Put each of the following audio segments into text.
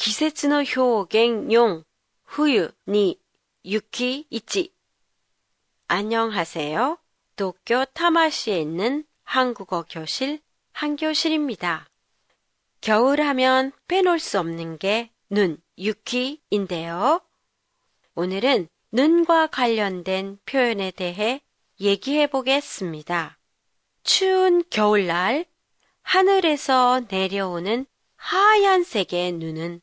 季節の表現4冬に雪1 안녕하세요. 도쿄 타마시에 있는 한국어 교실 한교실입니다. 겨울 하면 빼놓을 수 없는 게 눈, 유키인데요. 오늘은 눈과 관련된 표현에 대해 얘기해 보겠습니다. 추운 겨울날 하늘에서 내려오는 하얀색의 눈은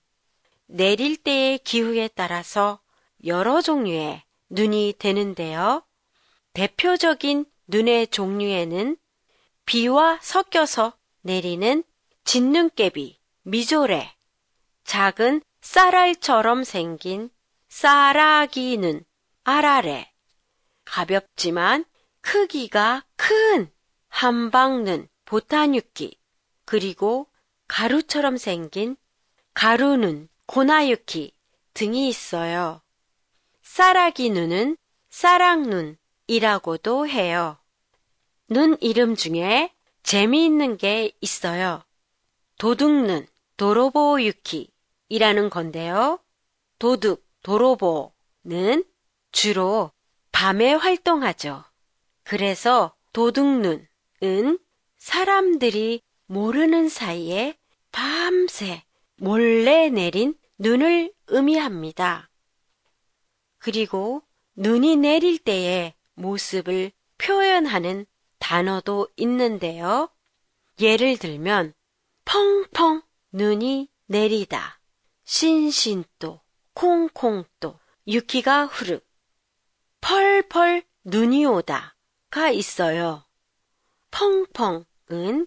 내릴 때의 기후에 따라서 여러 종류의 눈이 되는데요. 대표적인 눈의 종류에는 비와 섞여서 내리는 진눈깨비, 미조레, 작은 쌀알처럼 생긴 쌀아기 눈, 아라레, 가볍지만 크기가 큰 한방눈, 보타뉴키, 그리고 가루처럼 생긴 가루눈, 고나유키 등이 있어요. 쌀아기 눈은 쌀랑눈이라고도 해요. 눈 이름 중에 재미있는 게 있어요. 도둑눈, 도로보유키이라는 건데요. 도둑, 도로보는 주로 밤에 활동하죠. 그래서 도둑눈은 사람들이 모르는 사이에 밤새 몰래 내린 눈을 의미합니다. 그리고 눈이 내릴 때의 모습을 표현하는 단어도 있는데요. 예를 들면 펑펑 눈이 내리다, 신신또, 콩콩또, 유키가 흐르, 펄펄 눈이 오다가 있어요. 펑펑은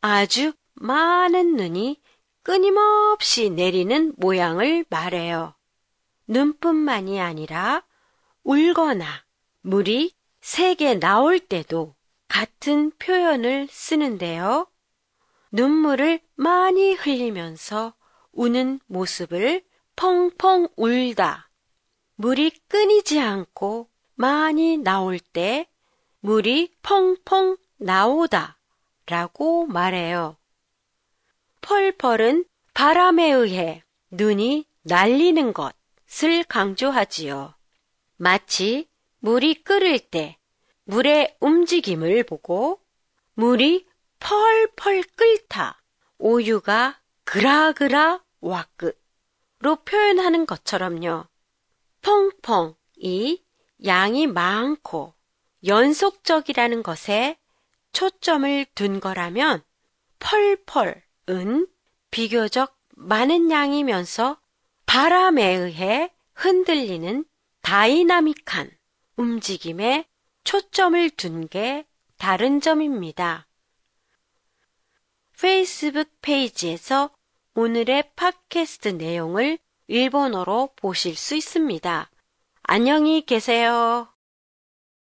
아주 많은 눈이 끊임없이 내리는 모양을 말해요. 눈뿐만이 아니라 울거나 물이 세게 나올 때도 같은 표현을 쓰는데요. 눈물을 많이 흘리면서 우는 모습을 펑펑 울다. 물이 끊이지 않고 많이 나올 때 물이 펑펑 나오다 라고 말해요. 펄펄은 바람에 의해 눈이 날리는 것을 강조하지요. 마치 물이 끓을 때 물의 움직임을 보고 물이 펄펄 끓다 오유가 그라그라 와끄로 표현하는 것처럼요. 펑펑이 양이 많고 연속적이라는 것에 초점을 둔 거라면 펄펄 은 비교적 많은 양이면서 바람에 의해 흔들리는 다이나믹한 움직임에 초점을 둔 게 다른 점입니다. 페이스북 페이지에서 오늘의 팟캐스트 내용을 일본어로 보실 수 있습니다. 안녕히 계세요.